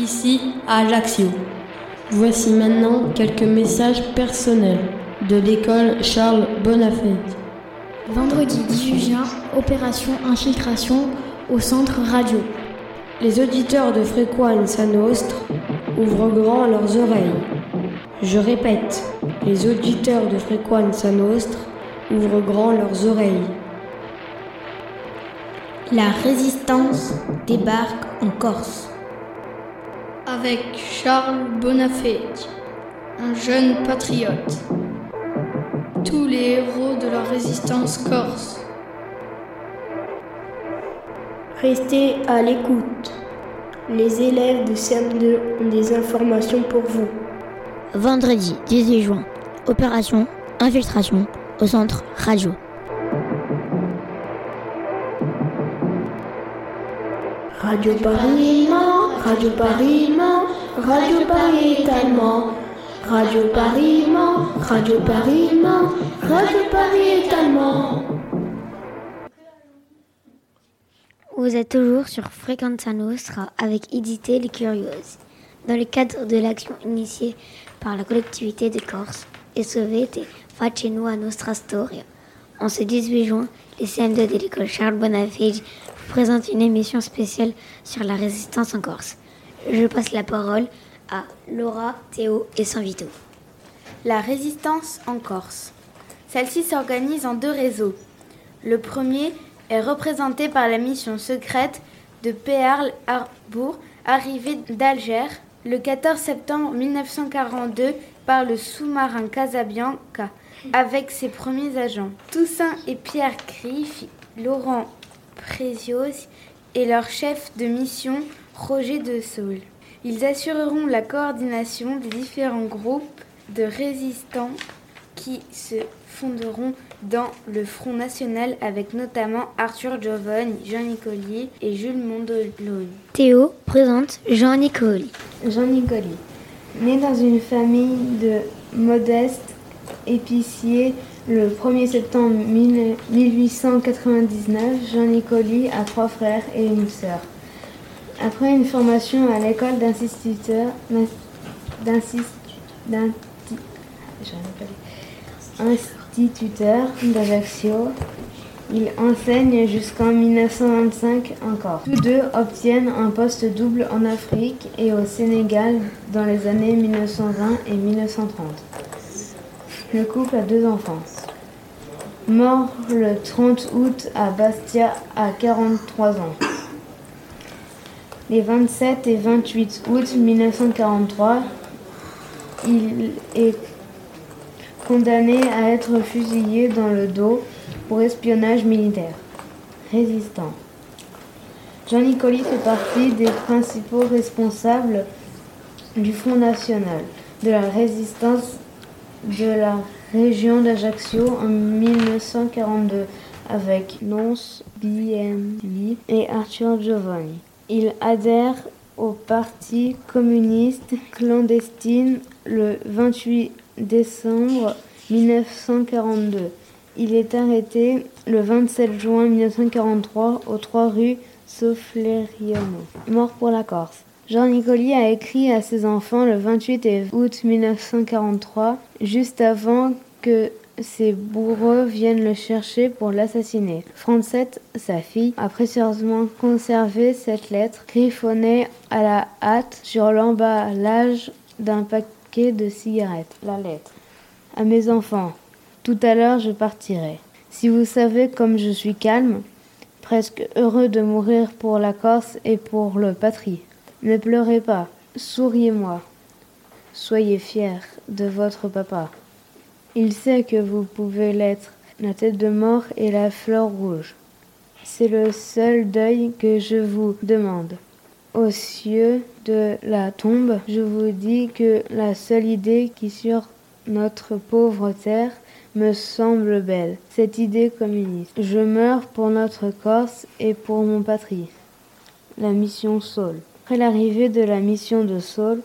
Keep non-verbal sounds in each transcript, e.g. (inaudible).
ici à Ajaccio. Voici maintenant quelques messages personnels de l'école Charles Bonafé. Vendredi 18 juin, opération infiltration au centre radio. Les auditeurs de Fréquence Nostre ouvrent grand leurs oreilles. Je répète, les auditeurs de Fréquence Nostre ouvrent grand leurs oreilles. La résistance débarque en Corse. Avec Charles Bonafé, un jeune patriote. Tous les héros de la résistance corse. Restez à l'écoute. Les élèves de CM2 ont des informations pour vous. Vendredi 18 juin, opération infiltration au centre radio. Radio Paris Radio Paris Radio Paris est allemand. Radio Paris Radio Radio Paris est allemand. Vous êtes toujours sur Frequenza Nostra avec Idité les Curieuses. Dans le cadre de l'action initiée par la collectivité de Corse, et Sauvete Faceno a Nostra Storia. En ce 18 juin, les CM2 de l'école Charles Bonafé vous présentent une émission spéciale sur la résistance en Corse. Je passe la parole à Laura, Théo et Sanvito. La résistance en Corse. Celle-ci s'organise en deux réseaux. Le premier est représenté par la mission secrète de Pearl Harbor, arrivée d'Alger le 14 septembre 1942 par le sous-marin Casabianca avec ses premiers agents. Toussaint et Pierre Griff, Laurent Prézios et leur chef de mission Roger de Saul. Ils assureront la coordination des différents groupes de résistants qui se fonderont dans le Front National avec notamment Arthur Giovanni, Jean Nicoli et Jules Mondoloni. Théo présente Jean Nicoli. Jean Nicoli. Né dans une famille de modestes épiciers le 1er septembre 1899, Jean Nicoli a trois frères et une sœur. Après une formation à l'école d'instituteur instituteur d'Ajaccio, il enseigne jusqu'en 1925 encore. Tous deux obtiennent un poste double en Afrique et au Sénégal dans les années 1920 et 1930. Le couple a deux enfants. Mort le 30 août à Bastia à 43 ans. Les 27 et 28 août 1943, il est condamné à être fusillé dans le dos pour espionnage militaire. Résistant. Jean Nicoli fait partie des principaux responsables du Front National de la résistance de la région d'Ajaccio en 1942 avec Nonce BMI et Arthur Giovanni. Il adhère au Parti communiste clandestine le 28 décembre 1942. Il est arrêté le 27 juin 1943 aux 3 rue Sofleriano. Mort pour la Corse. Jean Nicoli a écrit à ses enfants le 28 août 1943, juste avant que ses bourreaux viennent le chercher pour l'assassiner. Francette, sa fille, a précieusement conservé cette lettre griffonnée à la hâte sur l'emballage d'un paquet de cigarettes. La lettre. À mes enfants, tout à l'heure je partirai. Si vous savez comme je suis calme, presque heureux de mourir pour la Corse et pour le patrie. Ne pleurez pas, souriez-moi. Soyez fiers de votre papa. Il sait que vous pouvez l'être. La tête de mort et la fleur rouge. C'est le seul deuil que je vous demande. Aux cieux de la tombe, je vous dis que la seule idée qui sur notre pauvre terre me semble belle, cette idée communiste. Je meurs pour notre Corse et pour mon patrie. La mission Saul. Après l'arrivée de la mission de Saul,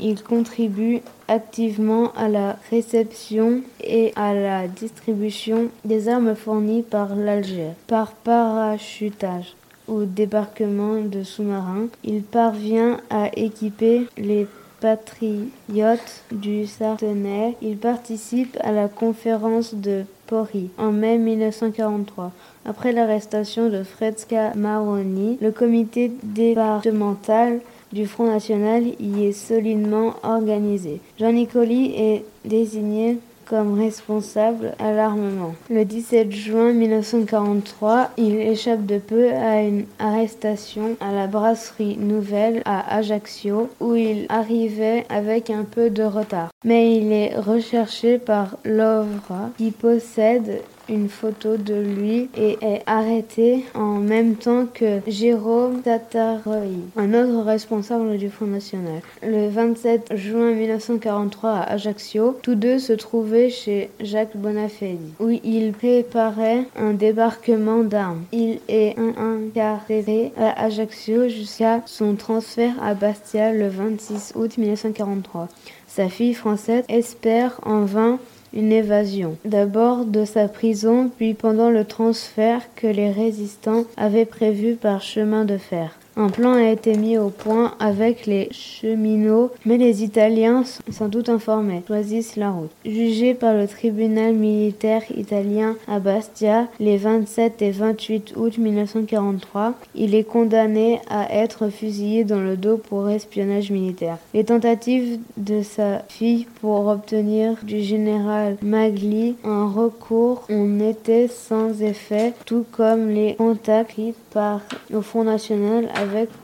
il contribue activement à la réception et à la distribution des armes fournies par l'Alger, par parachutage au débarquement de sous-marins. Il parvient à équiper les patriotes du Sartenay. Il participe à la conférence de Pori en mai 1943. Après l'arrestation de Fred Maroni, le comité départemental du Front National y est solidement organisé. Jean Nicoli est désigné comme responsable à l'armement. Le 17 juin 1943, il échappe de peu à une arrestation à la brasserie Nouvelle à Ajaccio où il arrivait avec un peu de retard. Mais il est recherché par l'OVRA qui possède une photo de lui et est arrêté en même temps que Jérôme Tataroy, un autre responsable du Front National. Le 27 juin 1943 à Ajaccio, tous deux se trouvaient chez Jacques Bonafedi, où il préparait un débarquement d'armes. Il est incarcéré à Ajaccio jusqu'à son transfert à Bastia le 26 août 1943. Sa fille française espère en vain une évasion. D'abord de sa prison, puis pendant le transfert que les résistants avaient prévu par chemin de fer. Un plan a été mis au point avec les cheminots, mais les Italiens, sans doute informés, choisissent la route. Jugé par le tribunal militaire italien à Bastia les 27 et 28 août 1943, il est condamné à être fusillé dans le dos pour espionnage militaire. Les tentatives de sa fille pour obtenir du général Magli un recours ont été sans effet, tout comme les contacts par le Front National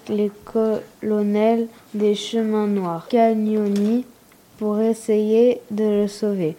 les colonels des chemins noirs, Cagnoni, pour essayer de le sauver.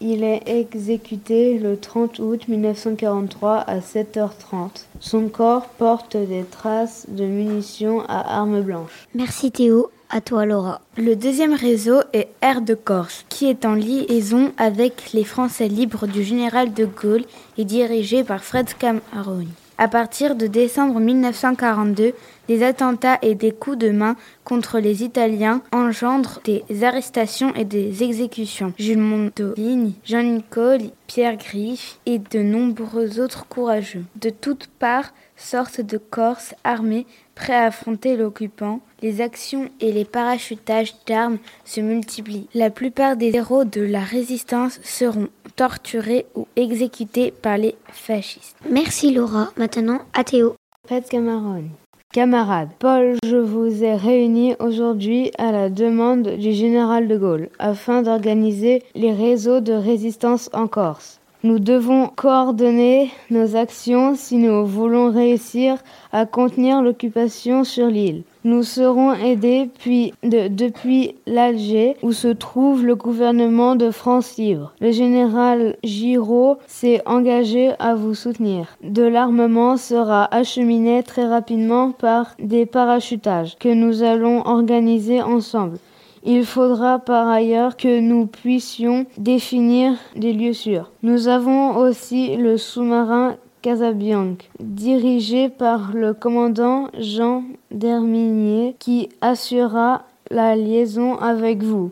Il est exécuté le 30 août 1943 à 7h30. Son corps porte des traces de munitions à armes blanches. Merci Théo. À toi Laura. Le deuxième réseau est Air de Corse, qui est en liaison avec les Français libres du général de Gaulle et dirigé par Fred Camaroni. À partir de décembre 1942, des attentats et des coups de main contre les Italiens engendrent des arrestations et des exécutions. Jules Montolini, Jean Nicole, Pierre Griff et de nombreux autres courageux. De toutes parts sortent de Corses armés prêts à affronter l'occupant. Les actions et les parachutages d'armes se multiplient. La plupart des héros de la résistance seront torturés ou exécutés par les fascistes. Merci Laura. Maintenant à Théo. Faites Camarone. Camarades, Paul, je vous ai réunis aujourd'hui à la demande du général de Gaulle afin d'organiser les réseaux de résistance en Corse. Nous devons coordonner nos actions si nous voulons réussir à contenir l'occupation sur l'île. Nous serons aidés puis depuis l'Alger où se trouve le gouvernement de France libre. Le général Giraud s'est engagé à vous soutenir. De l'armement sera acheminé très rapidement par des parachutages que nous allons organiser ensemble. Il faudra par ailleurs que nous puissions définir des lieux sûrs. Nous avons aussi le sous-marin Casabianca, dirigé par le commandant Jean Derminier, qui assurera la liaison avec vous.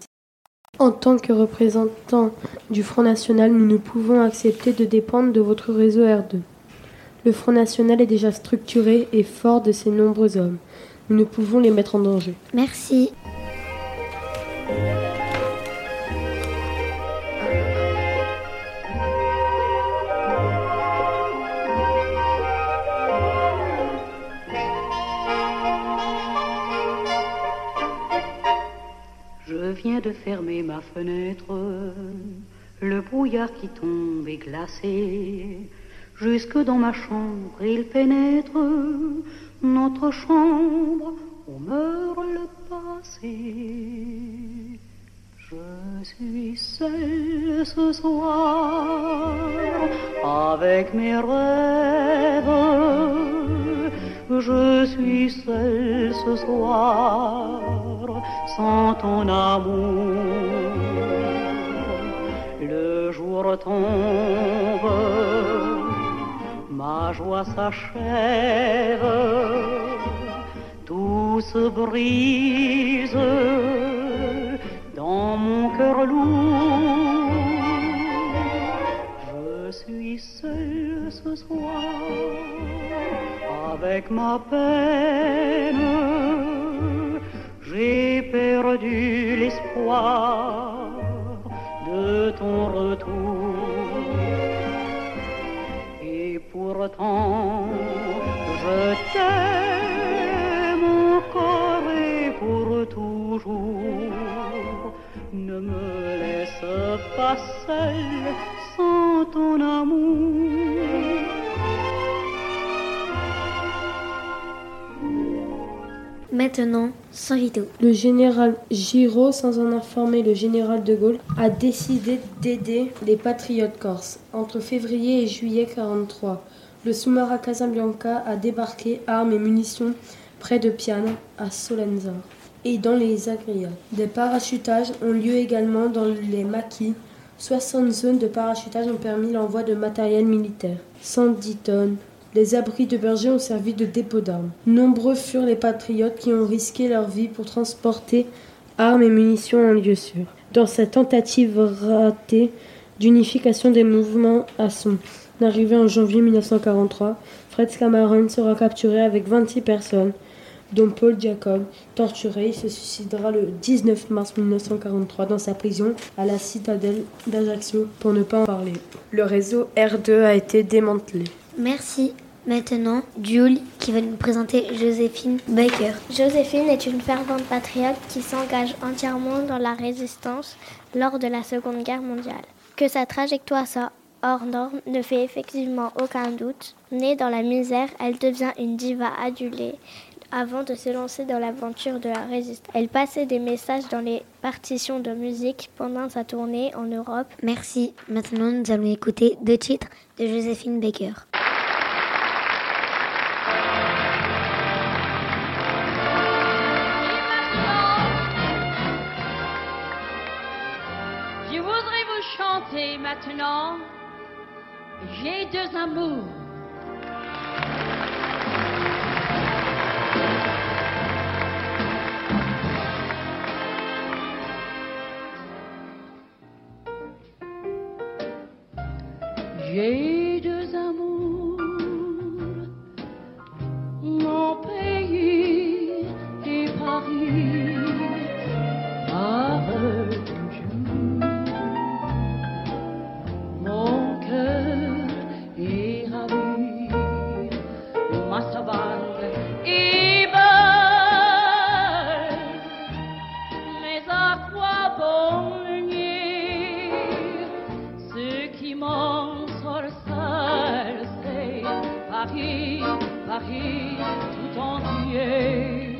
En tant que représentant du Front National, nous ne pouvons accepter de dépendre de votre réseau R2. Le Front National est déjà structuré et fort de ses nombreux hommes. Nous ne pouvons les mettre en danger. Merci. Je viens de fermer ma fenêtre, le brouillard qui tombe est glacé. Jusque dans ma chambre il pénètre, notre chambre où meurt le passé. Je suis seule ce soir avec mes rêves. Je suis seule ce soir sans ton amour. Le jour tombe, ma joie s'achève, tout se brise dans mon cœur lourd. Je suis seule ce soir avec ma peine, j'ai perdu l'espoir de ton retour. Et pourtant, je t'aime encore et pour toujours. Ne me laisse pas seule sans ton amour. Maintenant, sans vidéo. Le général Giraud, sans en informer le général de Gaulle, a décidé d'aider les patriotes corses. Entre février et juillet 43, le sous-marin Casabianca a débarqué armes et munitions près de Piane, à Solenza, et dans les Agrias. Des parachutages ont lieu également dans les maquis. 60 zones de parachutage ont permis l'envoi de matériel militaire. 110 tonnes, les abris de bergers ont servi de dépôt d'armes. Nombreux furent les patriotes qui ont risqué leur vie pour transporter armes et munitions en lieu sûr. Dans cette tentative ratée d'unification des mouvements à son arrivée en janvier 1943, Fred Cameron sera capturé avec 26 personnes, dont Paul Jacob. Torturé, il se suicidera le 19 mars 1943 dans sa prison à la citadelle d'Ajaccio, pour ne pas en parler. Le réseau R2 a été démantelé. Merci. Maintenant, Jules qui va nous présenter Joséphine Baker. Joséphine est une fervente patriote qui s'engage entièrement dans la résistance lors de la Seconde Guerre mondiale. Que sa trajectoire soit hors norme ne fait effectivement aucun doute. Née dans la misère, elle devient une diva adulée avant de se lancer dans l'aventure de la résistance. Elle passait des messages dans les partitions de musique pendant sa tournée en Europe. Merci. Maintenant, nous allons écouter deux titres de Joséphine Baker. Je voudrais vous chanter maintenant. J'ai deux amours. Paris, Paris tout entier.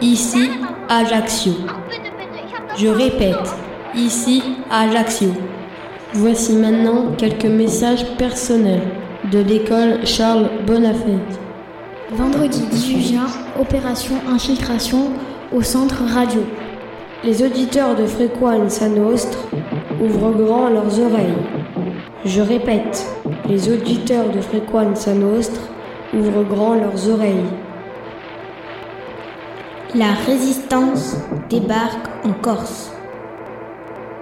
Ici, Ajaccio. Je répète, ici, Ajaccio. Voici maintenant quelques messages personnels de l'école Charles Bonafait. Vendredi 18 juin, opération infiltration au centre radio. Les auditeurs de Fréquence Nostre ouvrent grand leurs oreilles. Je répète, les auditeurs de Frequenza Nostre ouvrent grand leurs oreilles. La résistance débarque en Corse.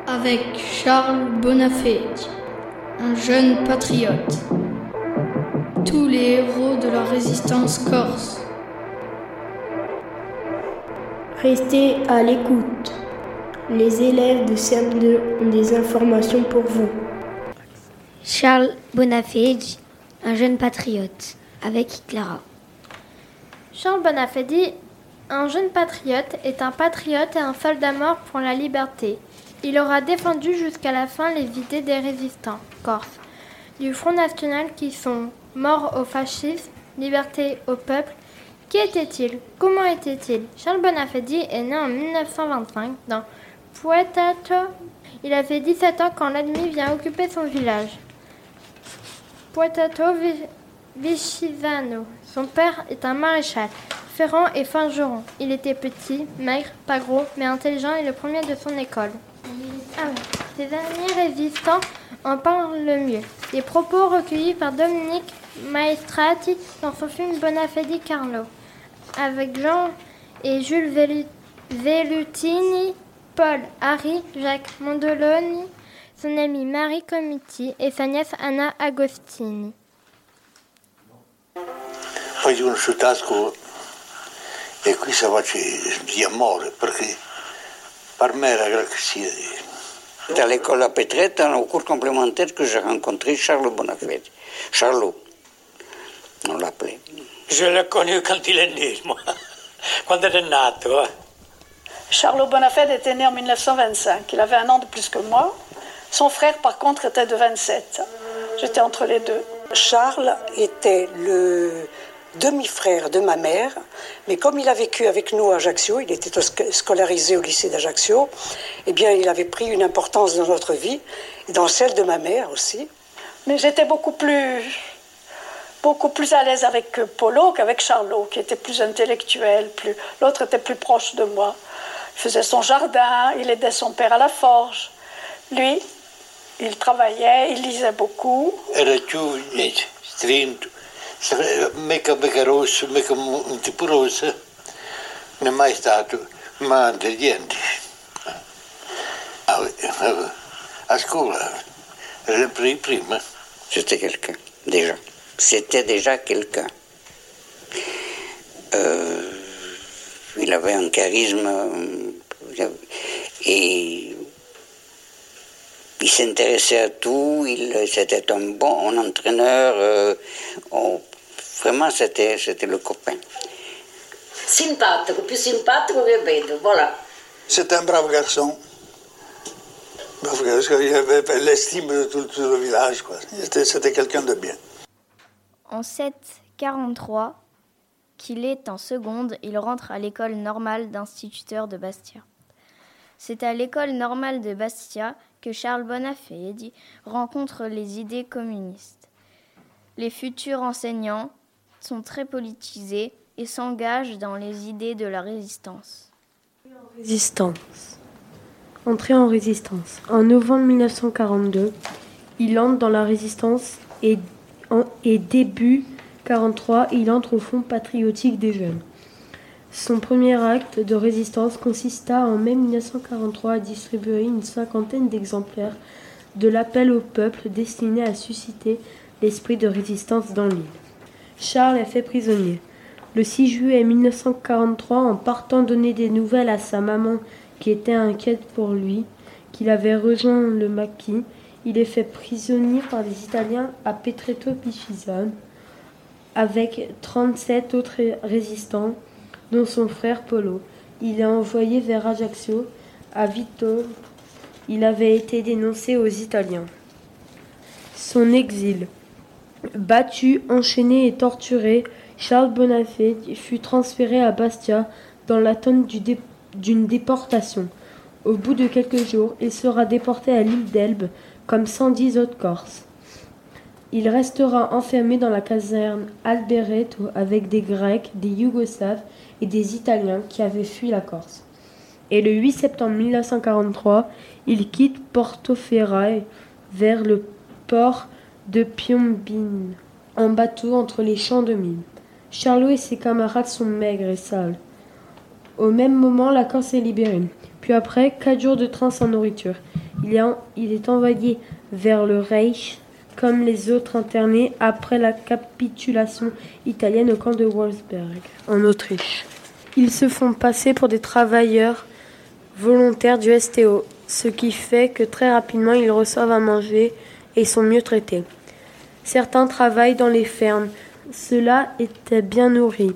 Avec Charles Bonafé, un jeune patriote. Tous les héros de la résistance corse. Restez à l'écoute. Les élèves de CM2 ont des informations pour vous. Charles Bonafé, un jeune patriote. Avec Clara. Charles Bonafedi, un jeune patriote, est un patriote et un soldat mort pour la liberté. Il aura défendu jusqu'à la fin les idées des résistants corses du Front National qui sont morts au fascisme, liberté au peuple. Qui était-il? Comment était-il? Charles Bonafedi est né en 1925 dans Puetato. Il avait 17 ans quand l'ennemi vient occuper son village. Puetato Vichisano. Son père est un maréchal, ferrant et forgeron. Il était petit, maigre, pas gros, mais intelligent et le premier de son école. Ah Ses amis résistants en parlent le mieux. Les propos recueillis par Dominique Maestrati dans son film Bonafedi Carlo, avec Jean et Jules Vellutini, Paul, Harry, Jacques Mondoloni, son amie Marie Comiti et sa nièce Anna Agostini. Poi sono sciutasco e qui si faccio di amore perché per me era grazie. À l'école à Pétrette, au cours complémentaire que j'ai rencontré Charles Bonafede. Charlot, on l'appelait. Je l'ai connu quand il est né, moi, (laughs) quand il est nato. Charlot Bonafede était né en 1925. Il avait un an de plus que moi. Son frère, par contre, était de 27. J'étais entre les deux. Charles était le demi-frère de ma mère, mais comme il a vécu avec nous à Ajaccio, il était scolarisé au lycée d'Ajaccio, eh bien il avait pris une importance dans notre vie, et dans celle de ma mère aussi. Mais j'étais beaucoup plus, beaucoup plus à l'aise avec Polo qu'avec Charlot, qui était plus intellectuel, plus, l'autre était plus proche de moi. Il faisait son jardin, il aidait son père à la forge. Lui, il travaillait, il lisait beaucoup. Mica, mica rosso, mica un tipo rosso, non è mai stato, ma intelligente. À scuola, prima. C'était quelqu'un, déjà. C'était déjà quelqu'un. Euh, il avait un charisme et il s'intéressait à tout, il, c'était un bon entraîneur, euh, on, vraiment c'était, c'était le copain. Sympathique, plus sympathique que bête, voilà. C'est un brave garçon. Brave garçon, il avait l'estime de tout, tout, le village, quoi. C'était, c'était quelqu'un de bien. En 743, qu'il est en seconde, il rentre à l'école normale d'instituteur de Bastia. C'est à l'école normale de Bastia que Charles Bonafede rencontre les idées communistes. Les futurs enseignants sont très politisés et s'engagent dans les idées de la résistance. Résistance. Entrée en résistance. En novembre 1942, il entre dans la résistance et, en, et début 43, il entre au Fonds patriotique des jeunes. Son premier acte de résistance consista en mai 1943 à distribuer une cinquantaine d'exemplaires de l'appel au peuple destiné à susciter l'esprit de résistance dans l'île. Charles est fait prisonnier. Le 6 juillet 1943, en partant donner des nouvelles à sa maman qui était inquiète pour lui, qu'il avait rejoint le maquis, il est fait prisonnier par les Italiens à Petretto Pichisano avec 37 autres résistants dont son frère Polo. Il est envoyé vers Ajaccio, à Vito. Il avait été dénoncé aux Italiens. Son exil. Battu, enchaîné et torturé, Charles Bonafé fut transféré à Bastia dans l'attente d'une déportation. Au bout de quelques jours, il sera déporté à l'île d'Elbe comme 110 autres Corses. Il restera enfermé dans la caserne Albereto avec des Grecs, des Yougoslaves et des Italiens qui avaient fui la Corse. et le 8 septembre 1943, il quitte Portoferraille vers le port de Piombine en bateau entre les champs de mines. Charlot et ses camarades sont maigres et sales. Au même moment, la Corse est libérée. Puis après, quatre jours de train sans nourriture. Il est envoyé vers le Reich comme les autres internés après la capitulation italienne au camp de Wolfsberg, en Autriche. Ils se font passer pour des travailleurs volontaires du STO, ce qui fait que très rapidement ils reçoivent à manger et sont mieux traités. Certains travaillent dans les fermes. Ceux-là étaient bien nourris.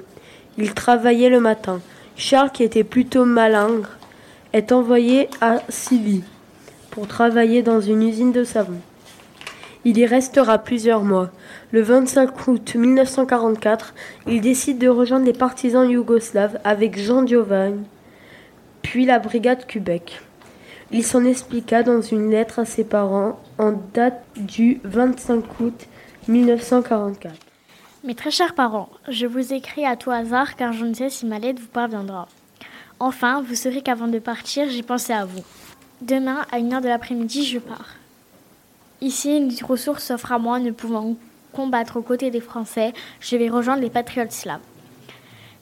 Ils travaillaient le matin. Charles, qui était plutôt malingre, est envoyé à Silly pour travailler dans une usine de savon. Il y restera plusieurs mois. Le 25 août 1944, il décide de rejoindre les partisans yougoslaves avec Jean Giovanni, puis la brigade Québec. Il s'en expliqua dans une lettre à ses parents en date du 25 août 1944. Mes très chers parents, je vous écris à tout hasard car je ne sais si ma lettre vous parviendra. Enfin, vous saurez qu'avant de partir, j'ai pensé à vous. Demain, à une heure de l'après-midi, je pars. Ici, une ressource s'offre à moi, ne pouvant combattre aux côtés des Français, je vais rejoindre les patriotes slaves.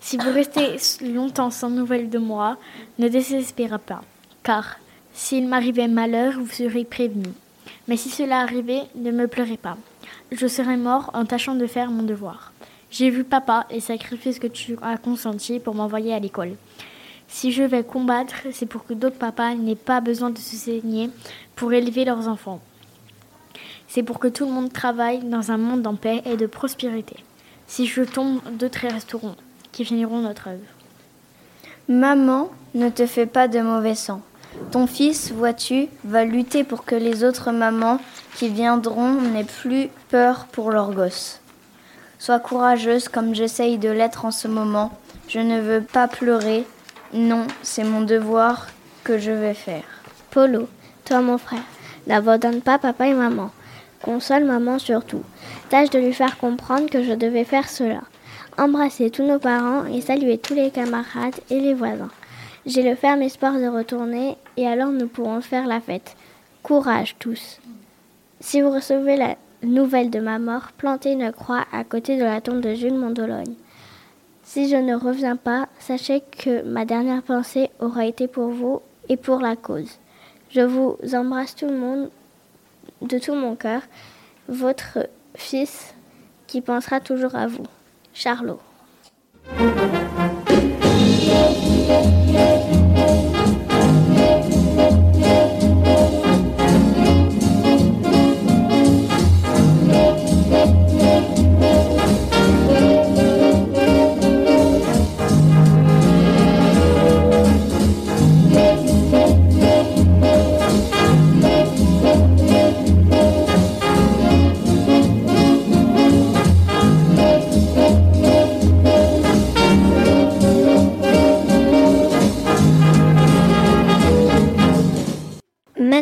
Si vous restez longtemps sans nouvelles de moi, ne désespérez pas, car s'il m'arrivait malheur, vous serez prévenus. Mais si cela arrivait, ne me pleurez pas. Je serai mort en tâchant de faire mon devoir. J'ai vu papa les sacrifices que tu as consentis pour m'envoyer à l'école. Si je vais combattre, c'est pour que d'autres papas n'aient pas besoin de se saigner pour élever leurs enfants. C'est pour que tout le monde travaille dans un monde en paix et de prospérité. Si je tombe, d'autres resteront, qui finiront notre œuvre. Maman, ne te fais pas de mauvais sang. Ton fils, vois-tu, va lutter pour que les autres mamans qui viendront n'aient plus peur pour leurs gosses. Sois courageuse comme j'essaye de l'être en ce moment. Je ne veux pas pleurer. Non, c'est mon devoir que je vais faire. Polo, toi mon frère, n'abandonne pas papa et maman. Console maman surtout. Tâche de lui faire comprendre que je devais faire cela. Embrasser tous nos parents et saluer tous les camarades et les voisins. J'ai le ferme espoir de retourner et alors nous pourrons faire la fête. Courage tous. Si vous recevez la nouvelle de ma mort, plantez une croix à côté de la tombe de Jules Mondologne. Si je ne reviens pas, sachez que ma dernière pensée aura été pour vous et pour la cause. Je vous embrasse tout le monde de tout mon cœur, votre fils qui pensera toujours à vous. Charlot.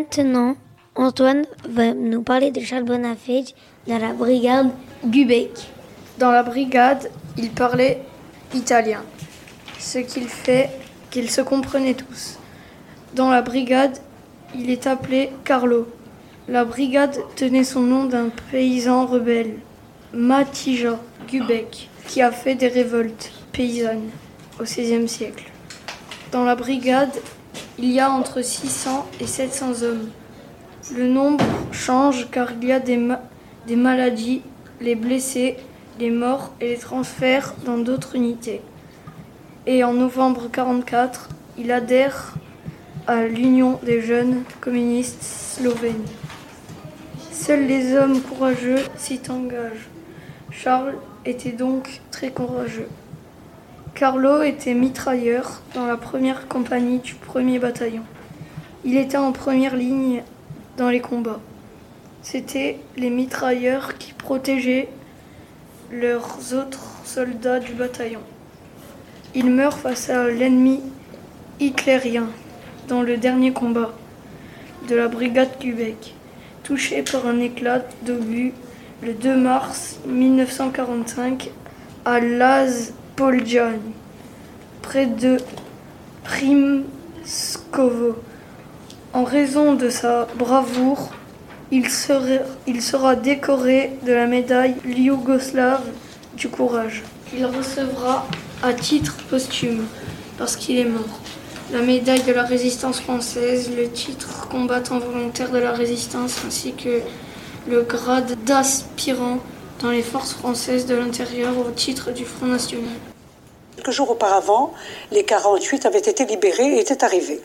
Maintenant, Antoine va nous parler de Charles Bonafage dans la brigade Gubec. Dans la brigade, il parlait italien, ce qu'il fait qu'ils se comprenaient tous. Dans la brigade, il est appelé Carlo. La brigade tenait son nom d'un paysan rebelle, Matija Gubec, qui a fait des révoltes paysannes au XVIe siècle. Dans la brigade, il y a entre 600 et 700 hommes. Le nombre change car il y a des, ma- des maladies, les blessés, les morts et les transferts dans d'autres unités. Et en novembre 1944, il adhère à l'Union des jeunes communistes slovènes. Seuls les hommes courageux s'y engagent. Charles était donc très courageux. Carlo était mitrailleur dans la première compagnie du premier bataillon. Il était en première ligne dans les combats. C'étaient les mitrailleurs qui protégeaient leurs autres soldats du bataillon. Il meurt face à l'ennemi hitlérien dans le dernier combat de la brigade Québec, touché par un éclat d'obus le 2 mars 1945 à Las Poljan, près de Pskovo. En raison de sa bravoure, il sera, il sera décoré de la médaille yougoslave du courage. Il recevra à titre posthume, parce qu'il est mort, la médaille de la résistance française, le titre combattant volontaire de la résistance, ainsi que le grade d'aspirant dans les forces françaises de l'intérieur au titre du Front National. Quelques jours auparavant, les 48 avaient été libérés et étaient arrivés.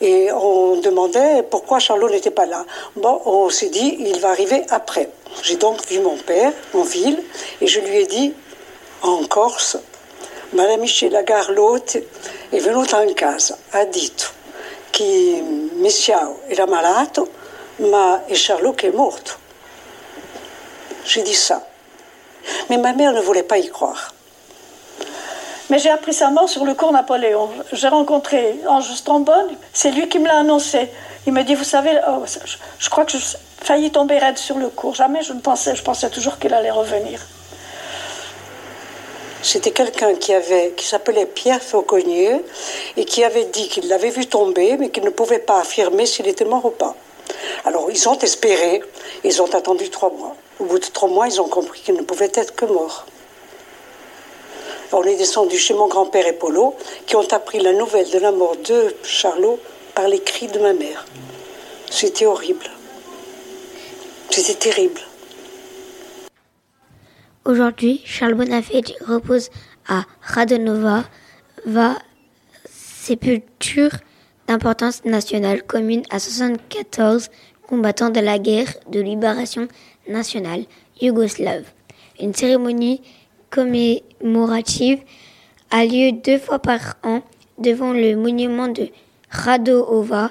Et on demandait pourquoi Charlot n'était pas là. Bon, on s'est dit, il va arriver après. J'ai donc vu mon père en ville et je lui ai dit, en Corse, Madame Michela Garlotte è venuta in casa, ha detto che Messiao era malato, ma Charlot qui est morto. J'ai dit ça. Mais ma mère ne voulait pas y croire. Mais j'ai appris sa mort sur le cours Napoléon. J'ai rencontré Ange Strombone, c'est lui qui me l'a annoncé. Il me dit, vous savez, oh, je, crois que je failli tomber raide sur le cours. Jamais je ne pensais, je pensais toujours qu'il allait revenir. C'était quelqu'un qui avait, qui s'appelait Pierre Fauconnier et qui avait dit qu'il l'avait vu tomber, mais qu'il ne pouvait pas affirmer s'il était mort ou pas. Alors ils ont espéré, ils ont attendu trois mois. Au bout de trois mois, ils ont compris qu'il ne pouvait être que mort. On est descendu chez mon grand-père et Polo, qui ont appris la nouvelle de la mort de Charlot par les cris de ma mère. C'était horrible. C'était terrible. Aujourd'hui, Charles Bonafede repose à Radonova, va sépulture d'importance nationale commune à 74 combattants de la guerre de libération nationale yougoslave. Une cérémonie commémorative a lieu deux fois par an devant le monument de Radova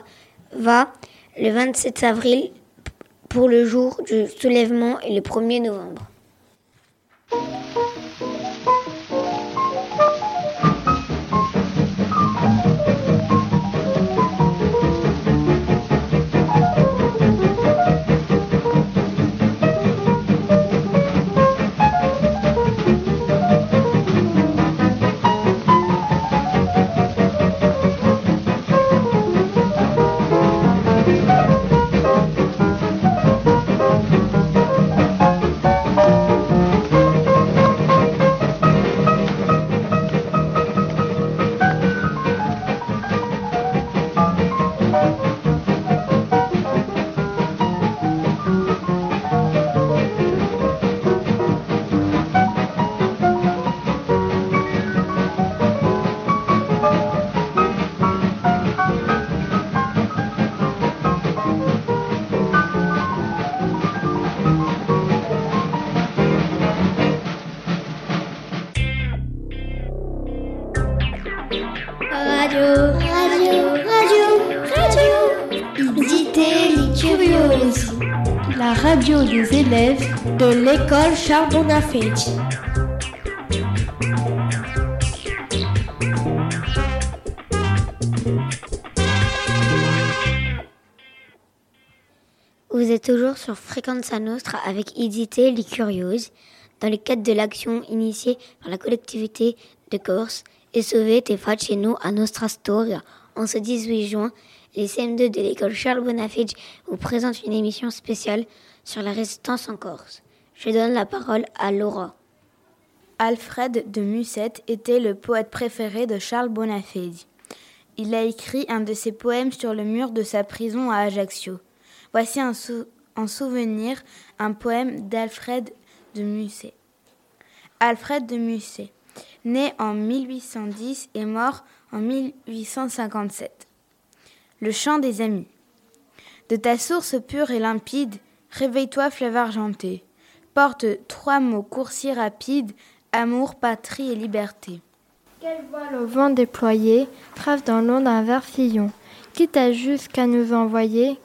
va le 27 avril pour le jour du soulèvement et le 1er novembre. La radio des élèves de l'école Charles Bonafede. Vous êtes toujours sur Frequenza Nostra avec Idité les Curieuses dans le cadre de l'action initiée par la collectivité de Corse et sauver tes nous à Nostra Storia. En ce 18 juin, les CM2 de l'école Charles Bonafide vous présentent une émission spéciale sur la résistance en Corse. Je donne la parole à Laura. Alfred de Musset était le poète préféré de Charles Bonafedi. Il a écrit un de ses poèmes sur le mur de sa prison à Ajaccio. Voici un en souvenir un poème d'Alfred de Musset. Alfred de Musset, né en 1810 et mort en 1857. Le chant des amis. De ta source pure et limpide, réveille-toi fleuve argenté. Porte trois mots coursiers rapides, amour, patrie et liberté. Quel voile au vent déployé trave dans l'onde un vert fillon, qui t'a jusqu'à nous envoyer?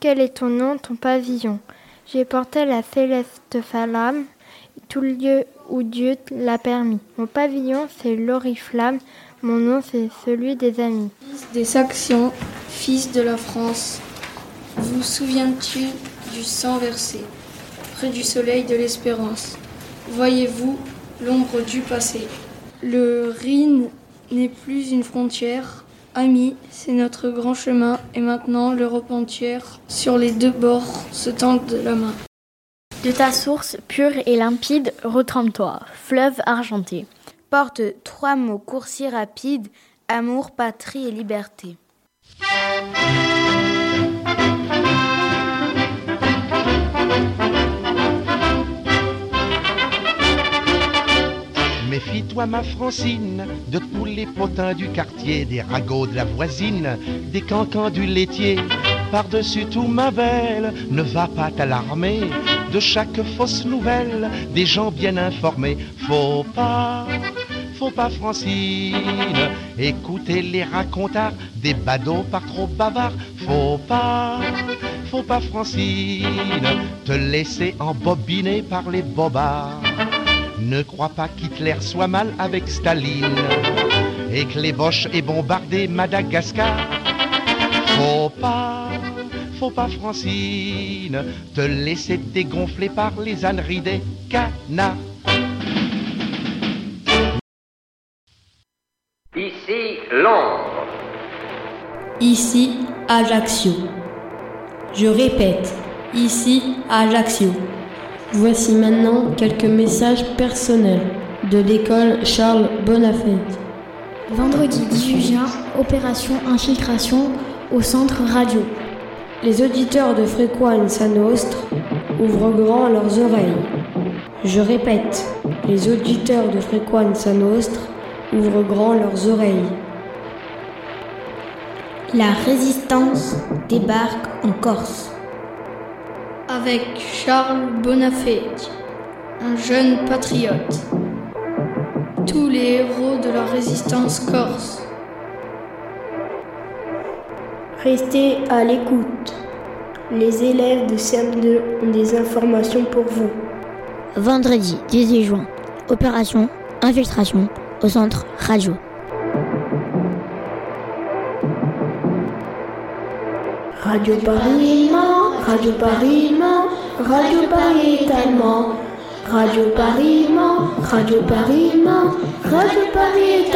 Quel est ton nom, ton pavillon? J'ai porté la céleste flamme, tout lieu où Dieu l'a permis. Mon pavillon, c'est l'oriflamme, mon nom, c'est celui des amis. Fils des Saxons, fils de la France, vous souviens-tu du sang versé près du soleil de l'espérance? Voyez-vous l'ombre du passé? Le Rhin n'est plus une frontière, Amis, c'est notre grand chemin et maintenant l'Europe entière, sur les deux bords, se tendent la main. De ta source pure et limpide, retrempe-toi, fleuve argenté. Porte trois mots coursiers rapides, amour, patrie et liberté. Méfie-toi ma Francine de tous les potins du quartier, des ragots de la voisine, des cancans du laitier. Par-dessus tout ma belle, ne va pas t'alarmer de chaque fausse nouvelle, des gens bien informés. Faut pas, faut pas Francine, écouter les racontards des badauds pas trop bavards. Faut pas, faut pas Francine, te laisser embobiner par les bobards. Ne crois pas qu'Hitler soit mal avec Staline et que les Boches aient bombardé Madagascar. Faut pas, faut pas Francine, te laisser dégonfler par les âneries des canards. Ici Ajaccio. Je répète, ici Ajaccio. Voici maintenant quelques messages personnels de l'école Charles Bonafait. Vendredi 18 juin, opération infiltration au centre radio. Les auditeurs de Fréquence Nostre ouvrent grand leurs oreilles. Je répète, les auditeurs de Fréquence Nostre ouvrent grand leurs oreilles. La résistance débarque en Corse. Avec Charles Bonafait, un jeune patriote. Tous les héros de la résistance corse. Restez à l'écoute. Les élèves de CM2 ont des informations pour vous. Vendredi 18 juin, opération infiltration au centre radio. Radio Paris Radio Paris Radio Paris est. Radio Paris Radio Paris Radio Paris.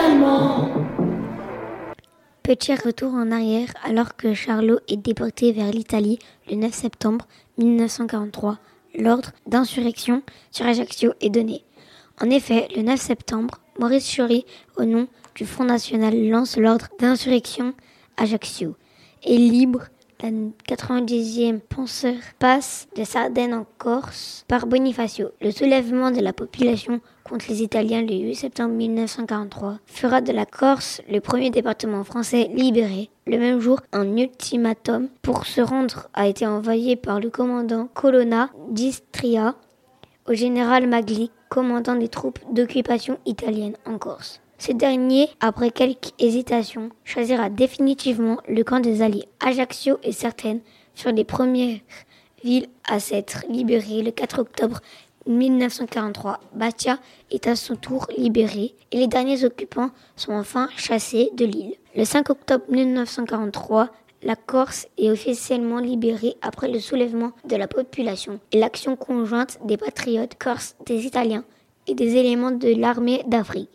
Petit retour en arrière alors que Charlot est déporté vers l'Italie le 9 septembre 1943. L'ordre d'insurrection sur Ajaccio est donné. En effet, le 9 septembre, Maurice Chury, au nom du Front National, lance l'ordre d'insurrection Ajaccio. Et libre, la 90e penseur passe de Sardaigne en Corse par Bonifacio. Le soulèvement de la population contre les Italiens le 8 septembre 1943 fera de la Corse le premier département français libéré. Le même jour, un ultimatum pour se rendre a été envoyé par le commandant Colonna d'Istria au général Magli, commandant des troupes d'occupation italiennes en Corse. Ce dernier, après quelques hésitations, choisira définitivement le camp des Alliés. Ajaccio est certaine sur les premières villes à s'être libérées le 4 octobre 1943. Bastia est à son tour libérée et les derniers occupants sont enfin chassés de l'île. Le 5 octobre 1943, la Corse est officiellement libérée après le soulèvement de la population et l'action conjointe des patriotes corses, des Italiens et des éléments de l'armée d'Afrique.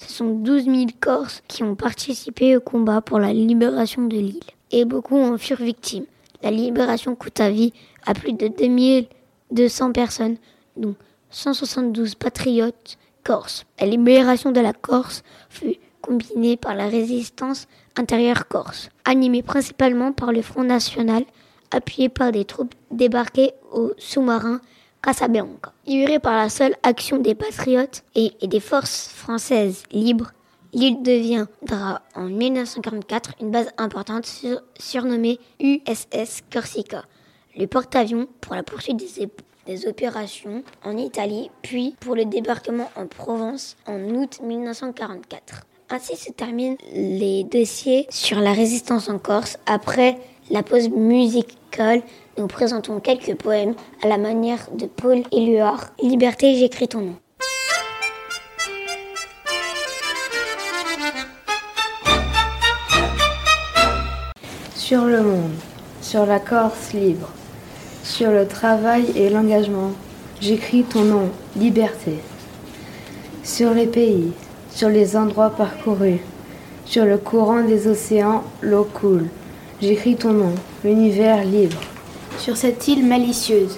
Ce sont 12 000 Corses qui ont participé au combat pour la libération de l'île. Et beaucoup en furent victimes. La libération coûta vie à plus de 2200 personnes, dont 172 patriotes corses. La libération de la Corse fut combinée par la résistance intérieure corse, animée principalement par le Front National, appuyé par des troupes débarquées au sous-marin Casablanca. Libérée par la seule action des patriotes et, des forces françaises libres, l'île deviendra en 1944 une base importante sur- surnommée USS Corsica, le porte-avions pour la poursuite des opérations en Italie, puis pour le débarquement en Provence en août 1944. Ainsi se terminent les dossiers sur la résistance en Corse. Après la pause musicale, nous présentons quelques poèmes à la manière de Paul Éluard. Liberté, j'écris ton nom. Sur le monde, sur la Corse libre, sur le travail et l'engagement, j'écris ton nom, liberté. Sur les pays, sur les endroits parcourus, Sur le courant des océans, l'eau coule. J'écris ton nom, l'univers libre. Sur cette île malicieuse,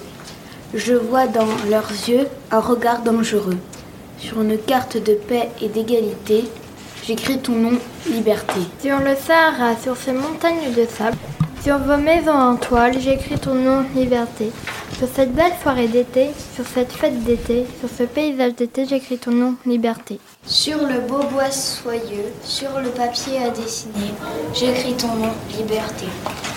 je vois dans leurs yeux un regard dangereux. Sur une carte de paix et d'égalité, j'écris ton nom, liberté. Sur le Sahara, sur ces montagnes de sable, sur vos maisons en toile, j'écris ton nom, liberté. Sur cette belle soirée d'été, sur cette fête d'été, sur ce paysage d'été, j'écris ton nom, liberté. Sur le beau bois soyeux, sur le papier à dessiner, j'écris ton nom, liberté.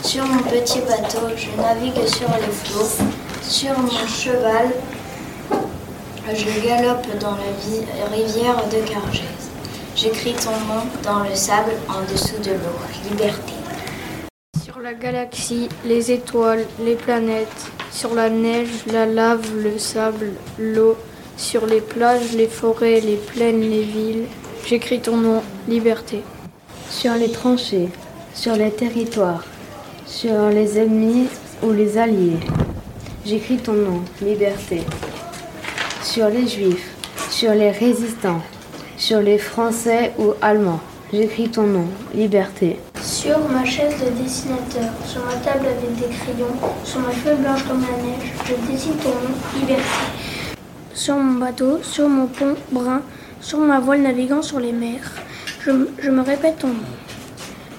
Sur mon petit bateau, je navigue sur les flots. Sur mon cheval, je galope dans la rivière de Cargèse. J'écris ton nom dans le sable en dessous de l'eau, liberté. Sur la galaxie, les étoiles, les planètes, sur la neige, la lave, le sable, l'eau, sur les plages, les forêts, les plaines, les villes, j'écris ton nom, liberté. Sur les tranchées, sur les territoires, sur les ennemis ou les alliés, j'écris ton nom, liberté. Sur les juifs, sur les résistants, sur les français ou allemands, j'écris ton nom, liberté. Sur ma chaise de dessinateur, sur ma table avec des crayons, sur ma feuille blanche comme la neige, je dessine ton nom, liberté. Sur mon bateau, sur mon pont brun, sur ma voile naviguant sur les mers, je, me répète ton nom.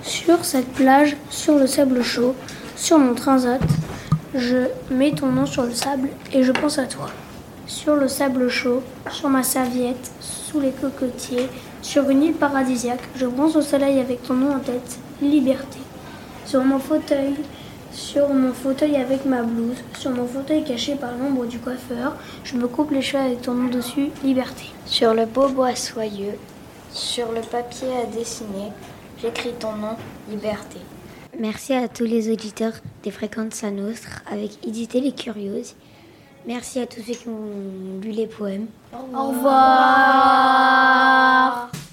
Sur cette plage, sur le sable chaud, sur mon transat, je mets ton nom sur le sable et je pense à toi. Sur le sable chaud, sur ma serviette, sous les cocotiers, sur une île paradisiaque, je bronze au soleil avec ton nom en tête, liberté. Sur mon fauteuil, sur mon fauteuil avec ma blouse, sur mon fauteuil caché par l'ombre du coiffeur, je me coupe les cheveux avec ton nom dessus, liberté. Sur le beau bois soyeux, sur le papier à dessiner, j'écris ton nom, liberté. Merci à tous les auditeurs des Fréquences à Nostre avec Éditer les Curieuses. Merci à tous ceux qui ont lu les poèmes. Au revoir. Radio,